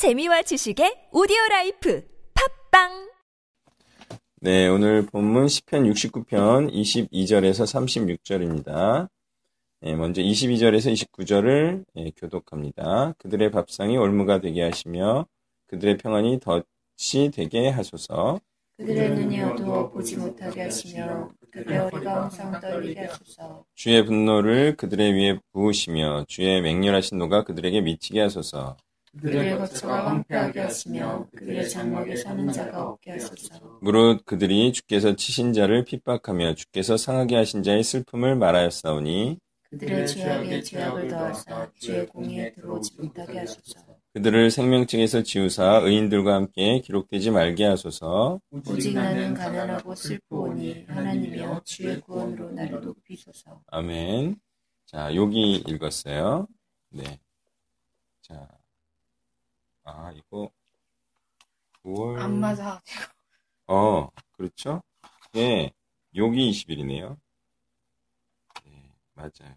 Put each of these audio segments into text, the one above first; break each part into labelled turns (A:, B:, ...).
A: 재미와 지식의 오디오 life 팟빵
B: 네, 오늘 본문 시편 69편 22절에서 36절입니다. 네, 먼저 22절에서 29절을 예, 교독합니다. 그들의 밥상이 올무가 되게 하시며 그들의 평안이 덫이 되게 하소서.
C: 그들의 눈이 어두워 보지 못하게 하시며 그들의 허리가 항상 떨리게 하소서.
B: 주의 분노를 그들의 위에 부으시며 주의 맹렬하신 노가 그들에게 미치게 하소서.
C: 그들의 거처가 황폐하게 하시며 그들의 장막에 사는 자가 없게 하소서.
B: 무릇 그들이 주께서 치신 자를 핍박하며 주께서 상하게 하신 자의 슬픔을 말하였사오니
C: 그들의 죄악에 죄악을 더하사 주의 공의에 들어오지 못하게 하소서.
B: 그들을 생명책에서 지우사 의인들과 함께 기록되지 말게 하소서.
C: 오직 나는 가난하고 슬프오니 하나님이여 주의 구원으로 나를 높이소서.
B: 아멘. 자, 여기 읽었어요. 네. 자. 아, 이거 9월
D: 안 맞아.
B: 어, 그렇죠? 예. 여기 20일이네요. 네, 맞아요.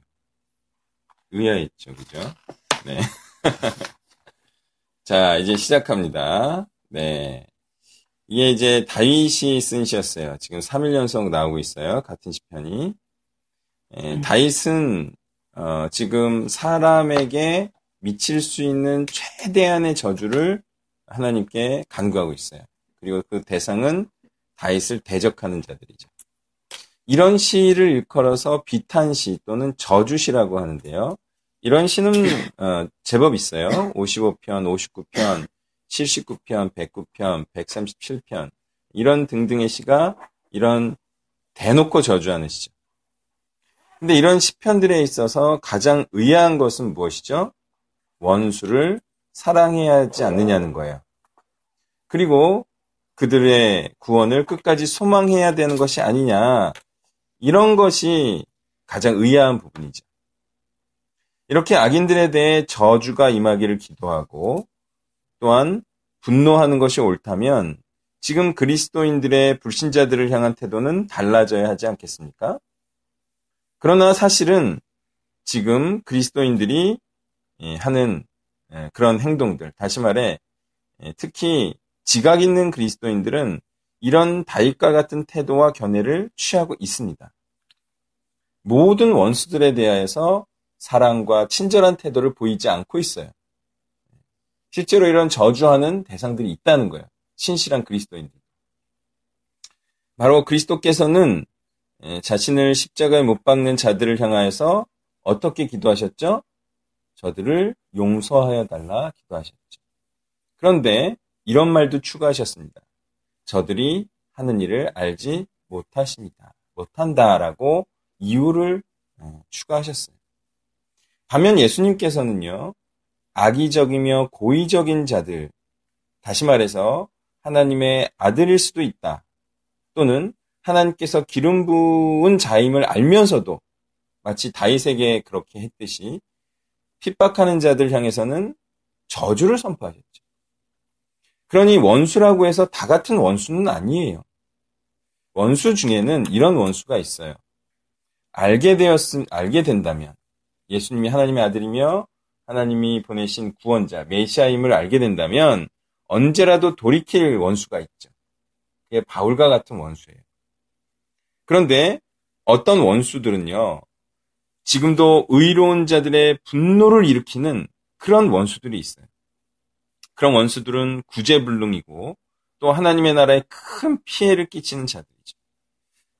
B: 의아했죠. 그죠? 네. 자, 이제 시작합니다. 네. 이게 이제 다윗이 쓴 시였어요. 지금 3일 연속 나오고 있어요. 같은 시편이. 예, 다윗은 어, 지금 사람에게 미칠 수 있는 최대한의 저주를 하나님께 간구하고 있어요. 그리고 그 대상은 다윗을 대적하는 자들이죠. 이런 시를 일컬어서 비탄시 또는 저주시라고 하는데요. 이런 시는 어, 제법 있어요. 55편, 59편, 79편, 109편, 137편 이런 등등의 시가 이런 대놓고 저주하는 시죠. 근데 이런 시편들에 있어서 가장 의아한 것은 무엇이죠? 원수를 사랑해야 하지 않느냐는 거예요. 그리고 그들의 구원을 끝까지 소망해야 되는 것이 아니냐. 이런 것이 가장 의아한 부분이죠. 이렇게 악인들에 대해 저주가 임하기를 기도하고 또한 분노하는 것이 옳다면 지금 그리스도인들의 불신자들을 향한 태도는 달라져야 하지 않겠습니까? 그러나 사실은 지금 그리스도인들이 하는 그런 행동들, 다시 말해 특히 지각 있는 그리스도인들은 이런 다윗과 같은 태도와 견해를 취하고 있습니다. 모든 원수들에 대하여서 사랑과 친절한 태도를 보이지 않고 있어요. 실제로 이런 저주하는 대상들이 있다는 거예요. 신실한 그리스도인들. 바로 그리스도께서는 자신을 십자가에 못 박는 자들을 향하여서 어떻게 기도하셨죠? 저들을 용서하여 달라 기도하셨죠. 그런데 이런 말도 추가하셨습니다. 저들이 하는 일을 알지 못하십니다. 못한다라고 이유를 추가하셨어요. 반면 예수님께서는요, 악의적이며 고의적인 자들, 다시 말해서 하나님의 아들일 수도 있다. 또는 하나님께서 기름 부은 자임을 알면서도 마치 다윗에게 그렇게 했듯이 핍박하는 자들 향해서는 저주를 선포하셨죠. 그러니 원수라고 해서 다 같은 원수는 아니에요. 원수 중에는 이런 원수가 있어요. 알게 되었음, 알게 된다면 예수님이 하나님의 아들이며 하나님이 보내신 구원자, 메시아임을 알게 된다면 언제라도 돌이킬 원수가 있죠. 그게 바울과 같은 원수예요. 그런데 어떤 원수들은요, 지금도 의로운 자들의 분노를 일으키는 그런 원수들이 있어요. 그런 원수들은 구제불능이고 또 하나님의 나라에 큰 피해를 끼치는 자들이죠.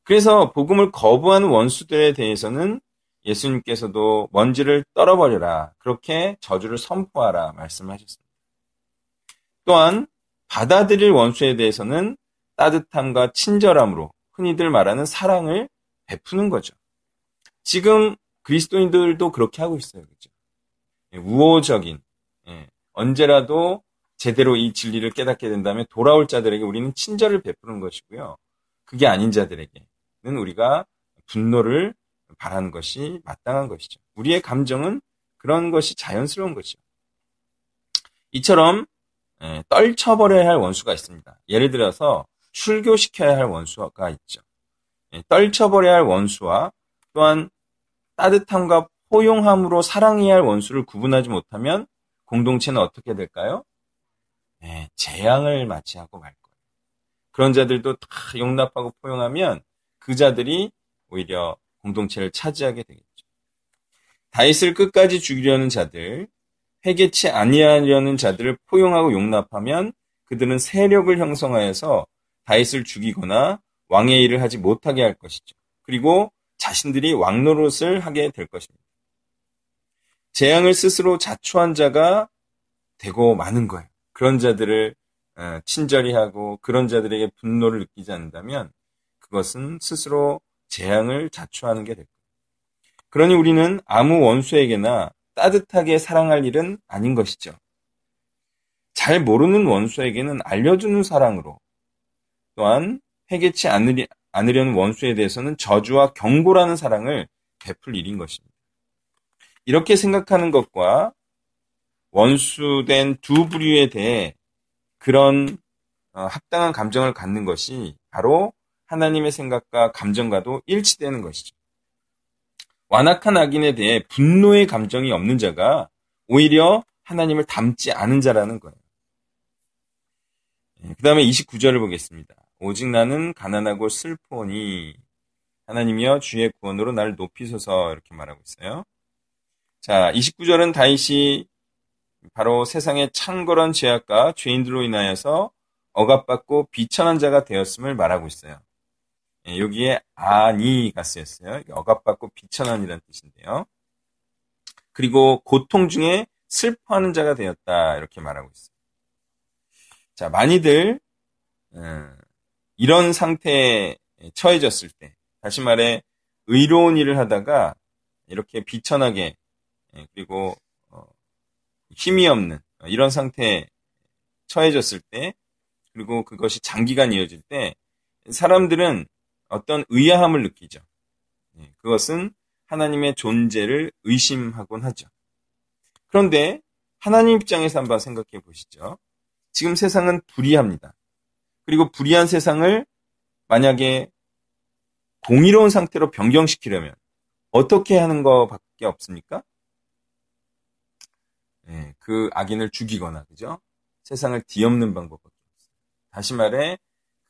B: 그래서 복음을 거부하는 원수들에 대해서는 예수님께서도 먼지를 떨어버려라. 그렇게 저주를 선포하라 말씀하셨습니다. 또한 받아들일 원수에 대해서는 따뜻함과 친절함으로 흔히들 말하는 사랑을 베푸는 거죠. 지금 그리스도인들도 그렇게 하고 있어요. 그죠? 우호적인, 예, 언제라도 제대로 이 진리를 깨닫게 된다면 돌아올 자들에게 우리는 친절을 베푸는 것이고요. 그게 아닌 자들에게는 우리가 분노를 바라는 것이 마땅한 것이죠. 우리의 감정은 그런 것이 자연스러운 것이죠. 이처럼 떨쳐버려야 할 원수가 있습니다. 예를 들어서 출교시켜야 할 원수가 있죠. 떨쳐버려야 할 원수와 또한 따뜻함과 포용함으로 사랑해야 할 원수를 구분하지 못하면 공동체는 어떻게 될까요? 예, 재앙을 맞이하고 말 거예요. 그런 자들도 다 용납하고 포용하면 그 자들이 오히려 공동체를 차지하게 되겠죠. 다윗을 끝까지 죽이려는 자들, 회개치 아니하려는 자들을 포용하고 용납하면 그들은 세력을 형성하여서 다윗을 죽이거나 왕의 일을 하지 못하게 할 것이죠. 그리고 자신들이 왕 노릇을 하게 될 것입니다. 재앙을 스스로 자초한 자가 되고 마는 거예요. 그런 자들을 어, 친절히 하고 그런 자들에게 분노를 느끼지 않는다면 그것은 스스로 재앙을 자초하는 게 될 거예요. 그러니 우리는 아무 원수에게나 따뜻하게 사랑할 일은 아닌 것이죠. 잘 모르는 원수에게는 알려주는 사랑으로 또한 않으리, 않으려는 원수에 대해서는 저주와 경고라는 사랑을 베풀 일인 것입니다. 이렇게 생각하는 것과 원수된 두 부류에 대해 그런 어, 합당한 감정을 갖는 것이 바로 하나님의 생각과 감정과도 일치되는 것이죠. 완악한 악인에 대해 분노의 감정이 없는 자가 오히려 하나님을 닮지 않은 자라는 거예요. 그 다음에 29절을 보겠습니다. 오직 나는 가난하고 슬프오니 하나님이여 주의 구원으로 나를 높이소서 이렇게 말하고 있어요. 자, 29절은 다윗이 바로 세상의 창궐한 죄악과 죄인들로 인하여서 억압받고 비천한 자가 되었음을 말하고 있어요. 예, 여기에 아니가 쓰였어요. 억압받고 비천한이라는 뜻인데요. 그리고 고통 중에 슬퍼하는 자가 되었다 이렇게 말하고 있어요. 자, 많이들 어, 이런 상태에 처해졌을 때, 다시 말해 의로운 일을 하다가 이렇게 비천하게 예, 그리고 어, 힘이 없는 이런 상태에 처해졌을 때, 그리고 그것이 장기간 이어질 때 사람들은 어떤 의아함을 느끼죠. 예, 그것은 하나님의 존재를 의심하곤 하죠. 그런데 하나님 입장에서 한번 생각해 보시죠. 지금 세상은 불의합니다. 그리고 불의한 세상을 만약에 공의로운 상태로 변경시키려면 어떻게 하는 것밖에 없습니까? 네, 그 악인을 죽이거나 그죠? 세상을 뒤엎는 방법밖에 없어요. 다시 말해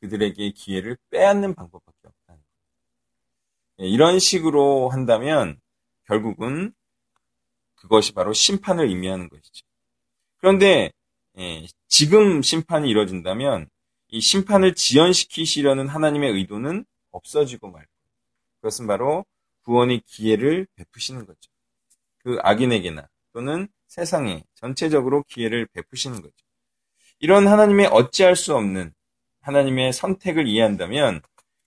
B: 그들에게 기회를 빼앗는 방법밖에 없다는 거예요. 네, 이런 식으로 한다면 결국은 그것이 바로 심판을 의미하는 것이죠. 그런데 예, 지금 심판이 이루어진다면 이 심판을 지연시키시려는 하나님의 의도는 없어지고 말 거예요. 그것은 바로 구원의 기회를 베푸시는 거죠. 그 악인에게나 또는 세상에 전체적으로 기회를 베푸시는 거죠. 이런 하나님의 어찌할 수 없는 하나님의 선택을 이해한다면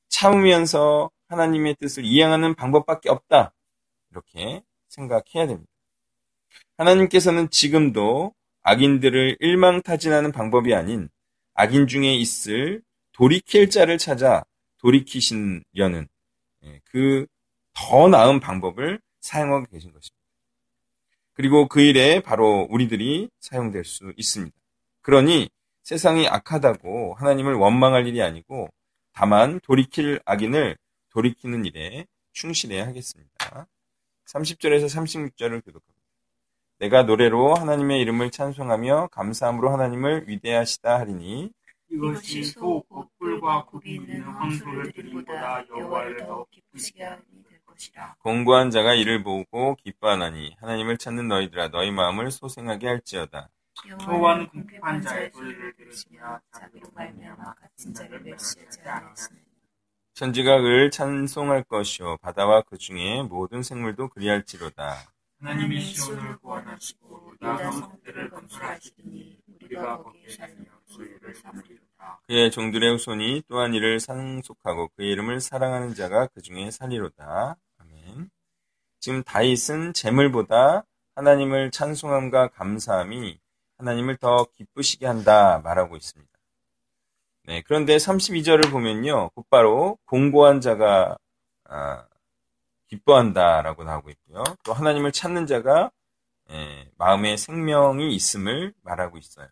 B: 참으면서 하나님의 뜻을 이행하는 방법밖에 없다. 이렇게 생각해야 됩니다. 하나님께서는 지금도 악인들을 일망타진하는 방법이 아닌 악인 중에 있을 돌이킬 자를 찾아 돌이키시려는 예, 그더 나은 방법을 사용하고 계신 것입니다. 그리고 그 일에 바로 우리들이 사용될 수 있습니다. 그러니 세상이 악하다고 하나님을 원망할 일이 아니고 다만 돌이킬 악인을 돌이키는 일에 충실해야 하겠습니다. 30절에서 36절을 교독합니다. 내가 노래로 하나님의 이름을 찬송하며 감사함으로 하나님을 위대하시다 하리니
D: 이것이 소곧 뿔과 굽이 있는 황소를 드림보다 여호와를 더 기쁘시게 하니 될 것이라.
B: 공고한 자가 이를 보고 기뻐하나니 하나님을 찾는 너희들아 너희 마음을 소생하게 할지어다.
D: 여호와는 궁핍한 자의 소리를 들으시며 자비로 말미암아 갇힌 자를 멸시하지 않으시니
B: 천지가 을 찬송할 것이요 바다와 그 중에 모든 생물도 그리할지로다.
D: 하나님이 시온을 구원하시고 유다 성들을 건설하시리니 우리가 거기에 살며 소유를 삼으리로다.
B: 그의 종들의 후손이 또한 이를 상속하고 그의 이름을 사랑하는 자가 그 중에 살리로다. 아멘. 지금 다윗은 재물보다 하나님을 찬송함과 감사함이 하나님을 더 기쁘시게 한다 말하고 있습니다. 네, 그런데 32절을 보면요. 곧바로 공고한 자가 아, 기뻐한다라고 나오고 있고요. 또 하나님을 찾는 자가 예, 마음에 생명이 있음을 말하고 있어요.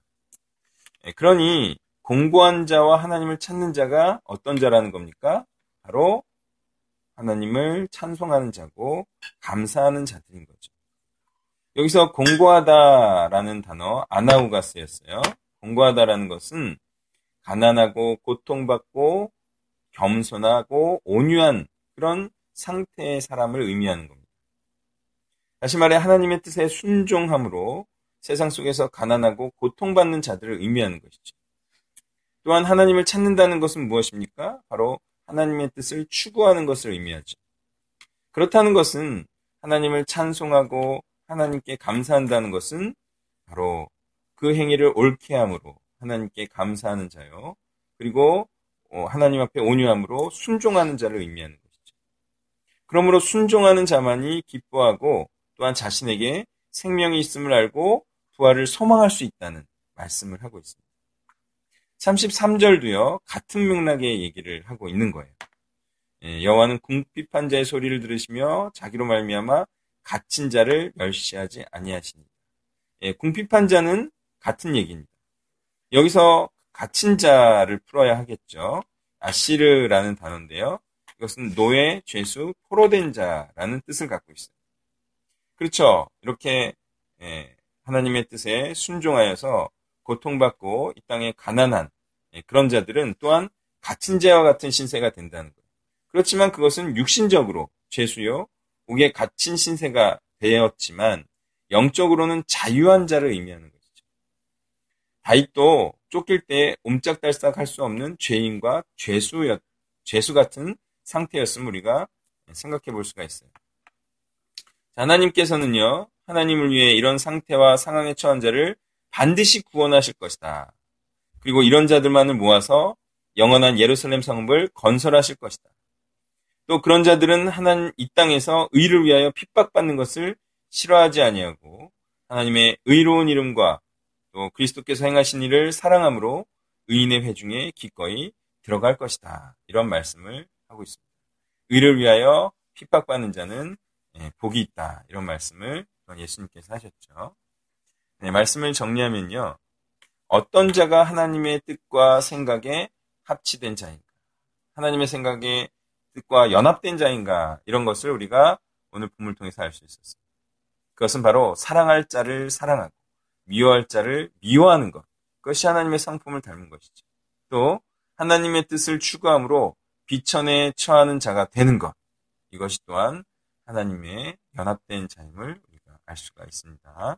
B: 예, 그러니 공고한 자와 하나님을 찾는 자가 어떤 자라는 겁니까? 바로 하나님을 찬송하는 자고 감사하는 자들인 거죠. 여기서 공고하다라는 단어 아나우가 쓰였어요. 공고하다라는 것은 가난하고 고통받고 겸손하고 온유한 그런 상태의 사람을 의미하는 겁니다. 다시 말해 하나님의 뜻에 순종함으로 세상 속에서 가난하고 고통받는 자들을 의미하는 것이죠. 또한 하나님을 찾는다는 것은 무엇입니까? 바로 하나님의 뜻을 추구하는 것을 의미하죠. 그렇다는 것은 하나님을 찬송하고 하나님께 감사한다는 것은 바로 그 행위를 옳게 함으로 하나님께 감사하는 자요. 그리고 어, 하나님 앞에 온유함으로 순종하는 자를 의미하는 것이죠. 그러므로 순종하는 자만이 기뻐하고 또한 자신에게 생명이 있음을 알고 부활을 소망할 수 있다는 말씀을 하고 있습니다. 33절도요, 같은 맥락의 얘기를 하고 있는 거예요. 예, 여호와는 궁핍한 자의 소리를 들으시며 자기로 말미암아 갇힌 자를 멸시하지 아니하시니. 예, 궁핍한 자는 같은 얘기입니다. 여기서 갇힌 자를 풀어야 하겠죠. 아시르라는 단어인데요. 이것은 노예, 죄수, 포로된 자라는 뜻을 갖고 있어요. 그렇죠. 이렇게 예, 하나님의 뜻에 순종하여서 고통받고 이 땅에 가난한 예, 그런 자들은 또한 갇힌 자와 같은 신세가 된다는 거예요. 그렇지만 그것은 육신적으로 죄수요, 옥에 갇힌 신세가 되었지만 영적으로는 자유한 자를 의미하는 것이죠. 다윗도 쫓길 때 옴짝달싹 할 수 없는 죄인과 죄수였, 죄수 같은 상태였음을 우리가 생각해 볼 수가 있어요. 하나님께서는요, 하나님을 위해 이런 상태와 상황에 처한 자를 반드시 구원하실 것이다. 그리고 이런 자들만을 모아서 영원한 예루살렘 성읍을 건설하실 것이다. 또 그런 자들은 하나님 이 땅에서 의를 위하여 핍박받는 것을 싫어하지 아니하고 하나님의 의로운 이름과 또 그리스도께서 행하신 일을 사랑함으로 의인의 회중에 기꺼이 들어갈 것이다. 이런 말씀을 하고 있습니다. 의를 위하여 핍박받는 자는 예, 복이 있다. 이런 말씀을 예수님께서 하셨죠. 네, 말씀을 정리하면요. 어떤 자가 하나님의 뜻과 생각에 합치된 자인가? 하나님의 생각에 뜻과 연합된 자인가? 이런 것을 우리가 오늘 본문을 통해서 알 수 있었어요. 그것은 바로 사랑할 자를 사랑하고 미워할 자를 미워하는 것. 그것이 하나님의 상품을 닮은 것이죠. 또 하나님의 뜻을 추구함으로 비천에 처하는 자가 되는 것. 이것이 또한 하나님의 연합된 자임을 우리가 알 수가 있습니다.